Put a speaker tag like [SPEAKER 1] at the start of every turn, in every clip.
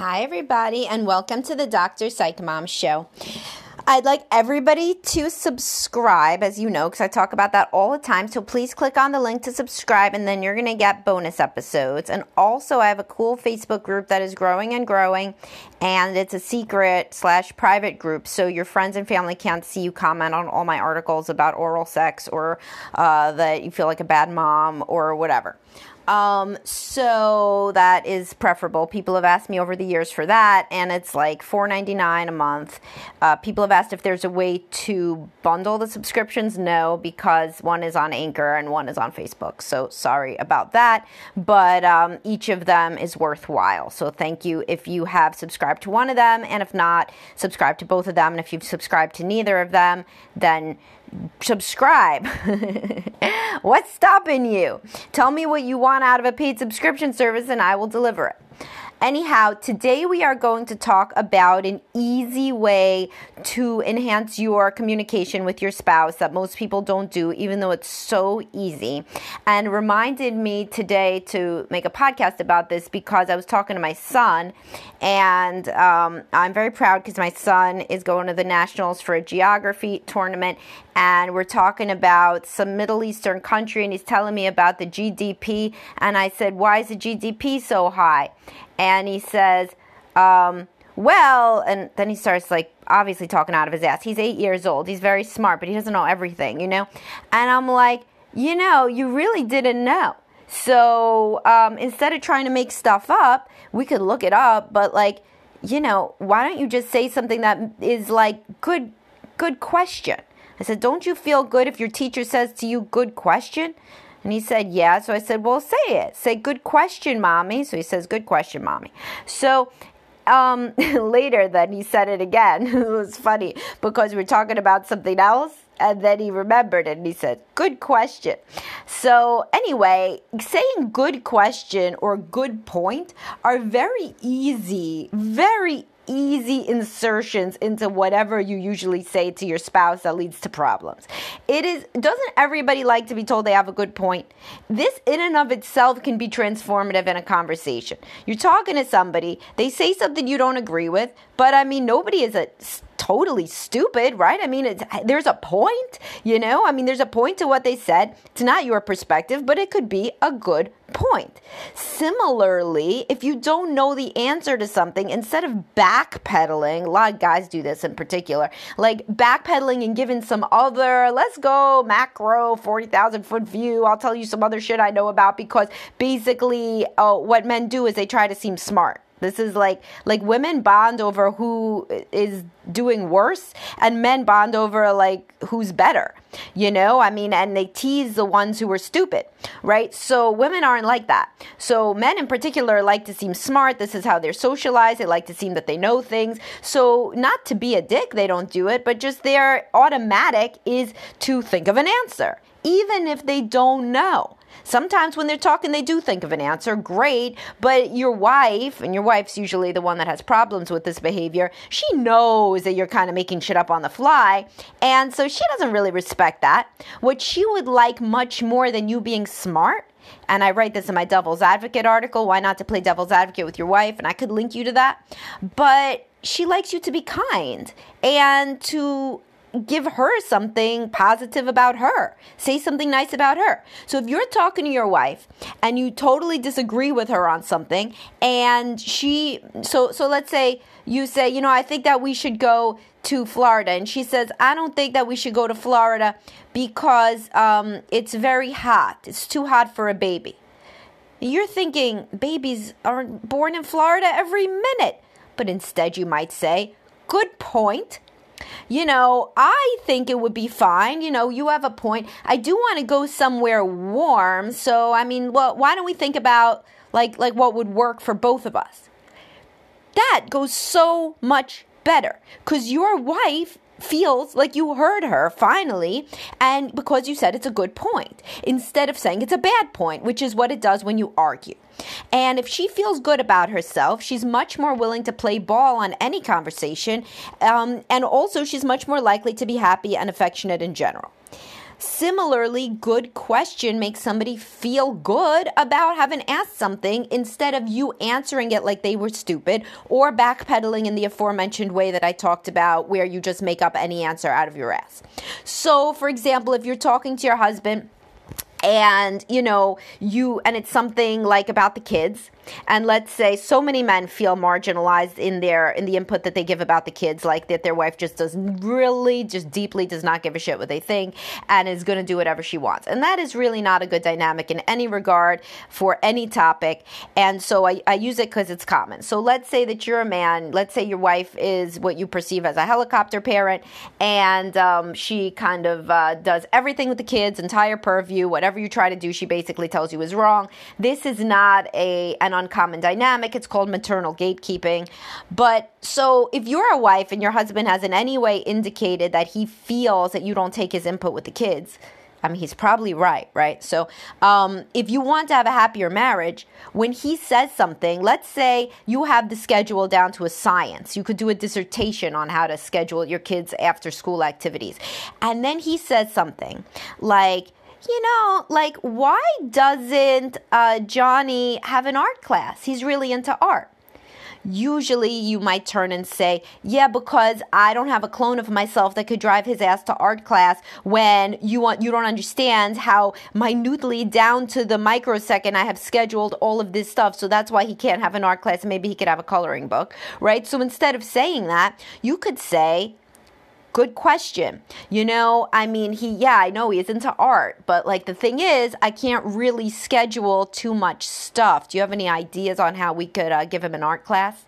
[SPEAKER 1] Hi, everybody, and welcome to the Dr. Psych Mom Show. I'd like everybody to subscribe, as you know, because I talk about that all the time. So please click on the link to subscribe, and then you're going to get bonus episodes. And also, I have a cool Facebook group that is growing and growing, and it's a secret slash private group, so your friends and family can't see you comment on all my articles about oral sex or uh, that you feel like a bad mom or whatever. Um, so that is preferable. People have asked me over the years for that, and it's like $4.99 a month. Uh, people have asked if there's a way to bundle the subscriptions. No, because one is on Anchor and one is on Facebook. So sorry about that, but um, each of them is worthwhile. So thank you if you have subscribed to one of them, and if not, subscribe to both of them. And if you've subscribed to neither of them, then subscribe. What's stopping you? Tell me what you want out of a paid subscription service and I will deliver it. Anyhow, today we are going to talk about an easy way to enhance your communication with your spouse that most people don't do, even though it's so easy. And reminded me today to make a podcast about this because I was talking to my son, and um, I'm very proud because my son is going to the nationals for a geography tournament, and we're talking about some Middle Eastern country, and he's telling me about the GDP, and I said, "Why is the GDP so high?" And he says, um, well, and then he starts like obviously talking out of his ass. He's eight years old. He's very smart, but he doesn't know everything, you know? And I'm like, you know, you really didn't know. So um, instead of trying to make stuff up, we could look it up, but like, you know, why don't you just say something that is like good, good question? I said, don't you feel good if your teacher says to you, good question? And he said, Yeah. So I said, Well, say it. Say, Good question, mommy. So he says, Good question, mommy. So um, later, then he said it again. it was funny because we we're talking about something else. And then he remembered it and he said, Good question. So, anyway, saying good question or good point are very easy, very easy insertions into whatever you usually say to your spouse that leads to problems. It is doesn't everybody like to be told they have a good point? This in and of itself can be transformative in a conversation. You're talking to somebody, they say something you don't agree with, but I mean nobody is a totally stupid, right? I mean, there's a point, you know? I mean, there's a point to what they said. It's not your perspective, but it could be a good point. Similarly, if you don't know the answer to something, instead of backpedaling, a lot of guys do this in particular, like backpedaling and giving some other, let's go macro 40,000 foot view, I'll tell you some other shit I know about because basically uh, what men do is they try to seem smart this is like like women bond over who is doing worse and men bond over like who's better. You know, I mean, and they tease the ones who are stupid, right? So women aren't like that. So men in particular like to seem smart. This is how they're socialized. They like to seem that they know things. So not to be a dick, they don't do it, but just their automatic is to think of an answer, even if they don't know. Sometimes when they're talking, they do think of an answer. Great. But your wife, and your wife's usually the one that has problems with this behavior, she knows that you're kind of making shit up on the fly. And so she doesn't really respect that. What she would like much more than you being smart and I write this in my devil's advocate article why not to play devil's advocate with your wife and I could link you to that but she likes you to be kind and to give her something positive about her. Say something nice about her. So if you're talking to your wife and you totally disagree with her on something and she so so let's say you say, "You know, I think that we should go to Florida." And she says, "I don't think that we should go to Florida because um, it's very hot. It's too hot for a baby." You're thinking babies aren't born in Florida every minute. But instead you might say, "Good point." You know, I think it would be fine. You know, you have a point. I do want to go somewhere warm. So, I mean, well, why don't we think about like like what would work for both of us? That goes so much better cuz your wife feels like you heard her finally, and because you said it's a good point, instead of saying it's a bad point, which is what it does when you argue. And if she feels good about herself, she's much more willing to play ball on any conversation, um, and also she's much more likely to be happy and affectionate in general. Similarly, good question makes somebody feel good about having asked something instead of you answering it like they were stupid or backpedaling in the aforementioned way that I talked about where you just make up any answer out of your ass. So, for example, if you're talking to your husband, and you know you and it's something like about the kids and let's say so many men feel marginalized in their in the input that they give about the kids like that their wife just does really just deeply does not give a shit what they think and is going to do whatever she wants. And that is really not a good dynamic in any regard for any topic. And so i, I use it because it's common. So let's say that you're a man let's say your wife is what you perceive as a helicopter parent and um, she kind of uh, does everything with the kids entire purview whatever you try to do she basically tells you is wrong. This is not a an uncommon dynamic. It's called maternal gatekeeping. But so if you're a wife and your husband has in any way indicated that he feels that you don't take his input with the kids, I mean, he's probably right, right? So, um, if you want to have a happier marriage, when he says something, let's say you have the schedule down to a science, you could do a dissertation on how to schedule your kids' after school activities. And then he says something like, you know, like, why doesn't uh, Johnny have an art class? He's really into art. Usually, you might turn and say, Yeah, because I don't have a clone of myself that could drive his ass to art class when you want you don't understand how minutely down to the microsecond I have scheduled all of this stuff. So that's why he can't have an art class. Maybe he could have a coloring book, right? So instead of saying that, you could say, Good question. You know, I mean, he, yeah, I know he is into art, but like the thing is, I can't really schedule too much stuff. Do you have any ideas on how we could uh, give him an art class?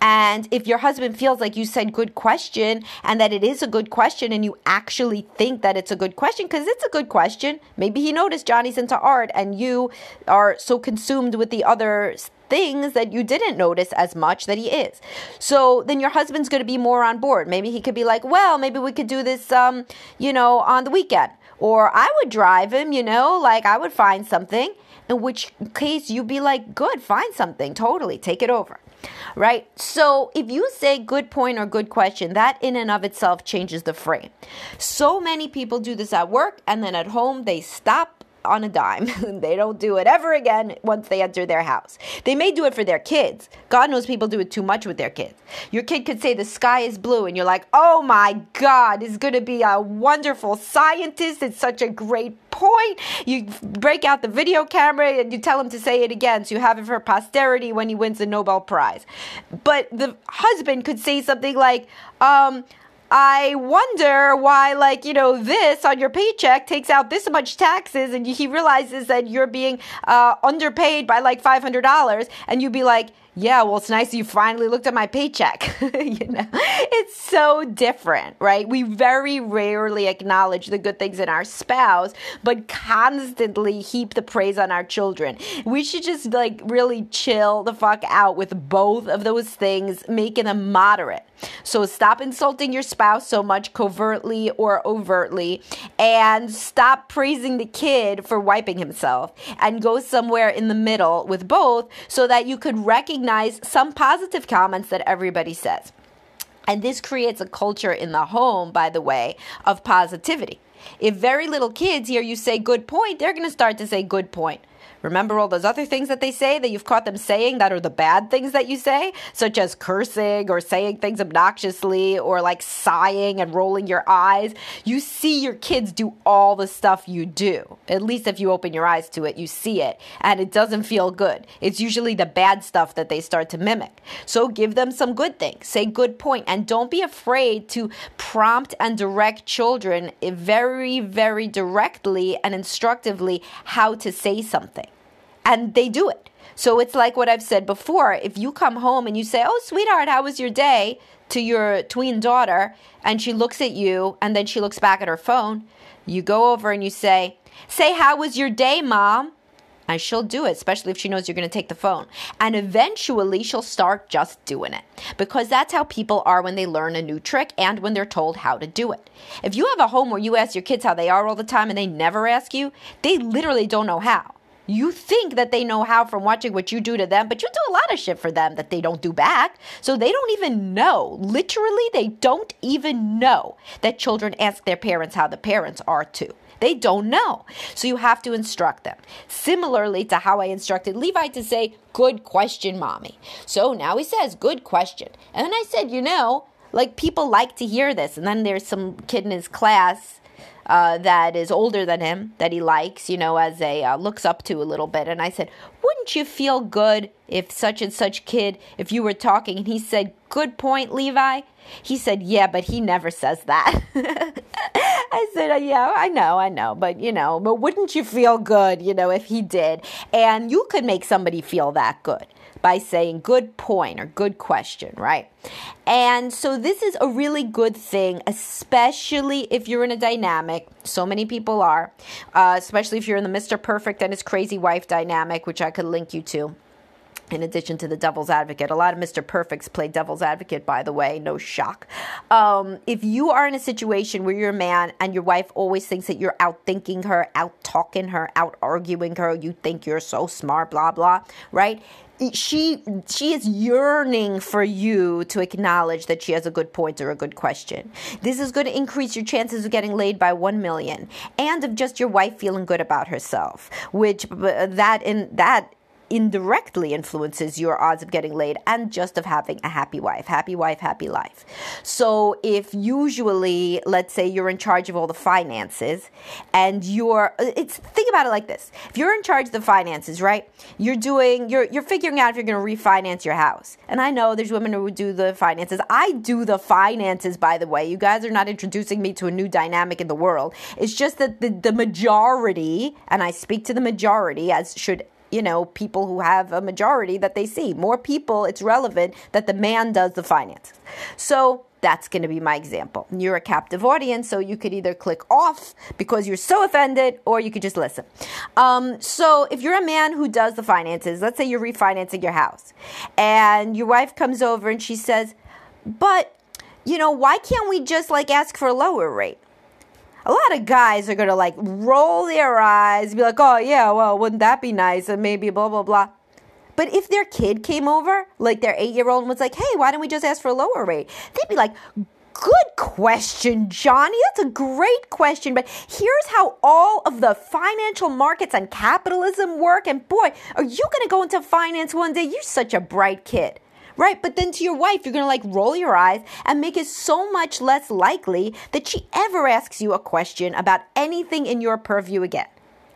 [SPEAKER 1] And if your husband feels like you said good question and that it is a good question and you actually think that it's a good question, because it's a good question, maybe he noticed Johnny's into art and you are so consumed with the other things that you didn't notice as much that he is. So then your husband's going to be more on board. Maybe he could be like, well, maybe we could do this, um, you know, on the weekend. Or I would drive him, you know, like I would find something. In which case you'd be like, good, find something. Totally. Take it over right? So if you say good point or good question, that in and of itself changes the frame. So many people do this at work and then at home they stop on a dime. they don't do it ever again once they enter their house. They may do it for their kids. God knows people do it too much with their kids. Your kid could say the sky is blue, and you're like, oh my God, is going to be a wonderful scientist. It's such a great point. You break out the video camera and you tell him to say it again so you have it for posterity when he wins the Nobel Prize. But the husband could say something like, um, I wonder why, like, you know, this on your paycheck takes out this much taxes, and he realizes that you're being uh, underpaid by like $500, and you'd be like, yeah, well, it's nice you finally looked at my paycheck. you know, it's so different, right? We very rarely acknowledge the good things in our spouse, but constantly heap the praise on our children. We should just like really chill the fuck out with both of those things, making them moderate. So stop insulting your spouse so much covertly or overtly and stop praising the kid for wiping himself and go somewhere in the middle with both so that you could recognize some positive comments that everybody says. And this creates a culture in the home, by the way, of positivity. If very little kids hear you say good point, they're going to start to say good point. Remember all those other things that they say that you've caught them saying that are the bad things that you say, such as cursing or saying things obnoxiously or like sighing and rolling your eyes. You see your kids do all the stuff you do. At least if you open your eyes to it, you see it and it doesn't feel good. It's usually the bad stuff that they start to mimic. So give them some good things. Say good point and don't be afraid to prompt and direct children very, very directly and instructively how to say something and they do it. So it's like what I've said before. If you come home and you say, Oh, sweetheart, how was your day? to your tween daughter, and she looks at you and then she looks back at her phone, you go over and you say, Say, how was your day, mom? And she'll do it, especially if she knows you're going to take the phone. And eventually she'll start just doing it because that's how people are when they learn a new trick and when they're told how to do it. If you have a home where you ask your kids how they are all the time and they never ask you, they literally don't know how. You think that they know how from watching what you do to them, but you do a lot of shit for them that they don't do back. So they don't even know. Literally, they don't even know that children ask their parents how the parents are too. They don't know. So you have to instruct them. Similarly to how I instructed Levi to say, Good question, mommy. So now he says, Good question. And then I said, You know, like people like to hear this. And then there's some kid in his class uh, that is older than him that he likes, you know, as a uh, looks up to a little bit. And I said, wouldn't you feel good if such and such kid, if you were talking and he said, good point, Levi? He said, yeah, but he never says that. I said, yeah, I know, I know, but you know, but wouldn't you feel good, you know, if he did? And you could make somebody feel that good by saying good point or good question, right? And so this is a really good thing, especially if you're in a dynamic. So many people are, uh, especially if you're in the Mr. Perfect and his crazy wife dynamic, which I could link you to in addition to the devil's advocate. A lot of Mr. Perfects play devil's advocate, by the way, no shock. Um, if you are in a situation where you're a man and your wife always thinks that you're out thinking her, out talking her, out arguing her, you think you're so smart, blah, blah, right? she she is yearning for you to acknowledge that she has a good point or a good question. This is going to increase your chances of getting laid by 1 million and of just your wife feeling good about herself, which uh, that in that indirectly influences your odds of getting laid and just of having a happy wife. Happy wife, happy life. So if usually, let's say you're in charge of all the finances and you're it's think about it like this. If you're in charge of the finances, right? You're doing you're you're figuring out if you're going to refinance your house. And I know there's women who do the finances. I do the finances by the way. You guys are not introducing me to a new dynamic in the world. It's just that the the majority and I speak to the majority as should you know, people who have a majority that they see. More people, it's relevant that the man does the finances. So that's going to be my example. You're a captive audience, so you could either click off because you're so offended, or you could just listen. Um, so if you're a man who does the finances, let's say you're refinancing your house, and your wife comes over and she says, "But you know, why can't we just like ask for a lower rate?" A lot of guys are gonna like roll their eyes, be like, oh yeah, well, wouldn't that be nice? And maybe blah blah blah. But if their kid came over, like their eight year old, was like, hey, why don't we just ask for a lower rate? They'd be like, Good question, Johnny. That's a great question. But here's how all of the financial markets and capitalism work. And boy, are you going to go into finance one day? You're such a bright kid right? But then to your wife, you're to like roll your eyes and make it so much less likely that she ever asks you a question about anything in your purview again.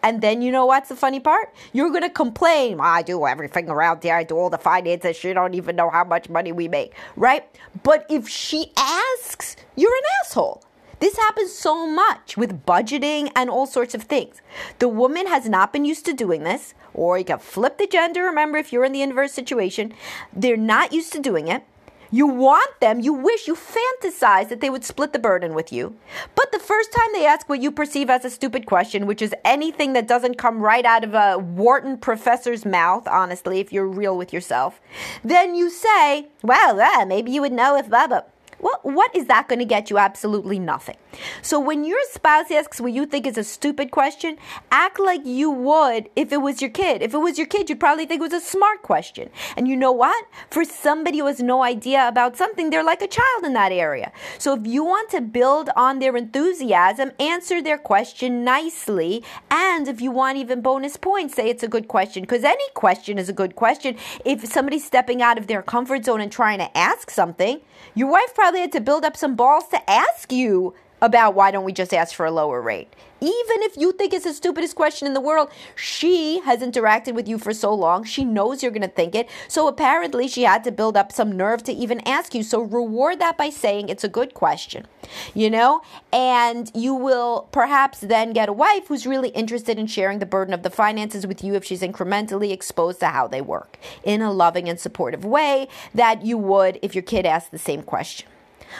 [SPEAKER 1] And then you know what's the funny part? You're going to complain. I do everything around here. I do all the finances. She don't even know how much money we make, right? But if she asks, you're an asshole. This happens so much with budgeting and all sorts of things. The woman has not been used to doing this, or you can flip the gender. Remember, if you're in the inverse situation, they're not used to doing it. You want them, you wish, you fantasize that they would split the burden with you. But the first time they ask what you perceive as a stupid question, which is anything that doesn't come right out of a Wharton professor's mouth, honestly, if you're real with yourself, then you say, well, uh, maybe you would know if blah, blah. Well, what is that going to get you? Absolutely nothing. So when your spouse asks what you think is a stupid question, act like you would if it was your kid. If it was your kid, you'd probably think it was a smart question. And you know what? For somebody who has no idea about something, they're like a child in that area. So if you want to build on their enthusiasm, answer their question nicely. And if you want even bonus points, say it's a good question because any question is a good question. If somebody's stepping out of their comfort zone and trying to ask something, your wife probably had to build up some balls to ask you about why don't we just ask for a lower rate. Even if you think it's the stupidest question in the world, she has interacted with you for so long. She knows you're going to think it. So apparently, she had to build up some nerve to even ask you. So reward that by saying it's a good question, you know? And you will perhaps then get a wife who's really interested in sharing the burden of the finances with you if she's incrementally exposed to how they work in a loving and supportive way that you would if your kid asked the same question.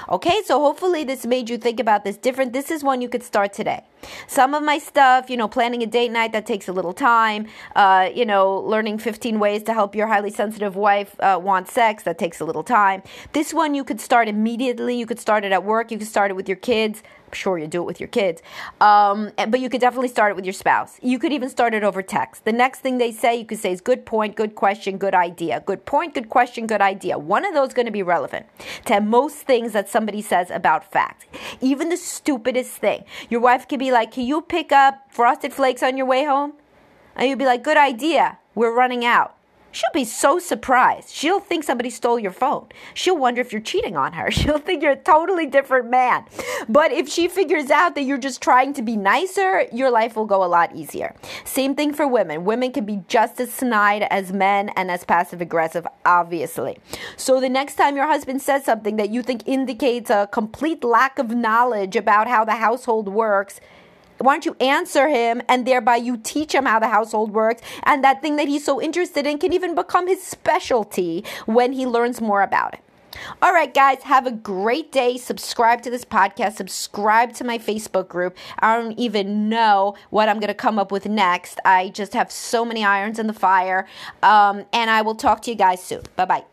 [SPEAKER 1] Okay, so hopefully this made you think about this different. This is one you could start today. Some of my stuff, you know, planning a date night, that takes a little time. Uh, you know, learning 15 ways to help your highly sensitive wife uh, want sex, that takes a little time. This one you could start immediately. You could start it at work, you could start it with your kids sure you do it with your kids. Um, but you could definitely start it with your spouse. You could even start it over text. The next thing they say, you could say is good point, good question, good idea. Good point, good question, good idea. One of those going to be relevant to most things that somebody says about fact. Even the stupidest thing. Your wife could be like, Can you pick up frosted flakes on your way home? And you'd be like, Good idea. We're running out. She'll be so surprised. She'll think somebody stole your phone. She'll wonder if you're cheating on her. She'll think you're a totally different man. But if she figures out that you're just trying to be nicer, your life will go a lot easier. Same thing for women. Women can be just as snide as men and as passive aggressive, obviously. So the next time your husband says something that you think indicates a complete lack of knowledge about how the household works, why don't you answer him and thereby you teach him how the household works and that thing that he's so interested in can even become his specialty when he learns more about it. All right, guys, have a great day. Subscribe to this podcast. Subscribe to my Facebook group. I don't even know what I'm going to come up with next. I just have so many irons in the fire. Um, and I will talk to you guys soon. Bye bye.